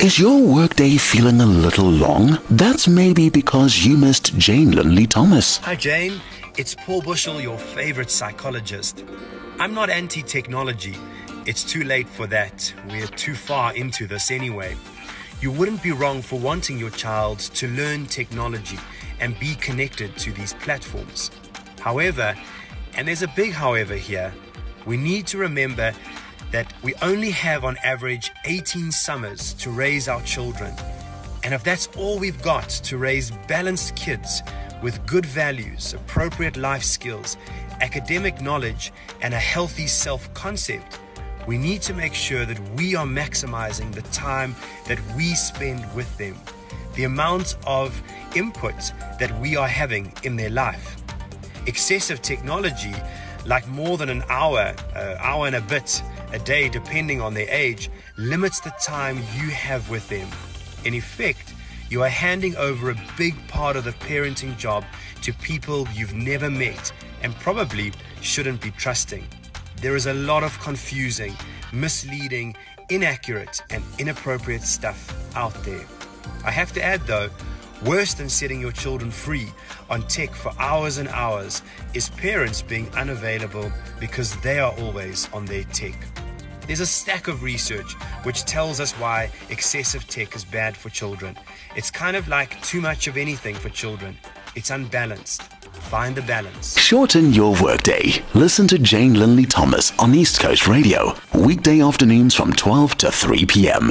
Is your workday feeling a little long? That's maybe because you missed Jane Linley Thomas. Hi, Jane. It's Paul Bushell, your favorite psychologist. I'm not anti technology. It's too late for that. We're too far into this anyway. You wouldn't be wrong for wanting your child to learn technology and be connected to these platforms. However, and there's a big however here, we need to remember that we only have on average 18 summers to raise our children. And if that's all we've got to raise balanced kids with good values, appropriate life skills, academic knowledge, and a healthy self concept, we need to make sure that we are maximizing the time that we spend with them, the amount of input that we are having in their life. Excessive technology, like more than an hour, uh, hour and a bit a day, depending on their age, limits the time you have with them. In effect, you are handing over a big part of the parenting job to people you've never met and probably shouldn't be trusting. There is a lot of confusing, misleading, inaccurate, and inappropriate stuff out there. I have to add though, worse than setting your children free on tech for hours and hours is parents being unavailable because they are always on their tech. There's a stack of research which tells us why excessive tech is bad for children. It's kind of like too much of anything for children. It's unbalanced. Find the balance. Shorten your workday. Listen to Jane Linley Thomas on East Coast Radio, weekday afternoons from 12 to 3 p.m.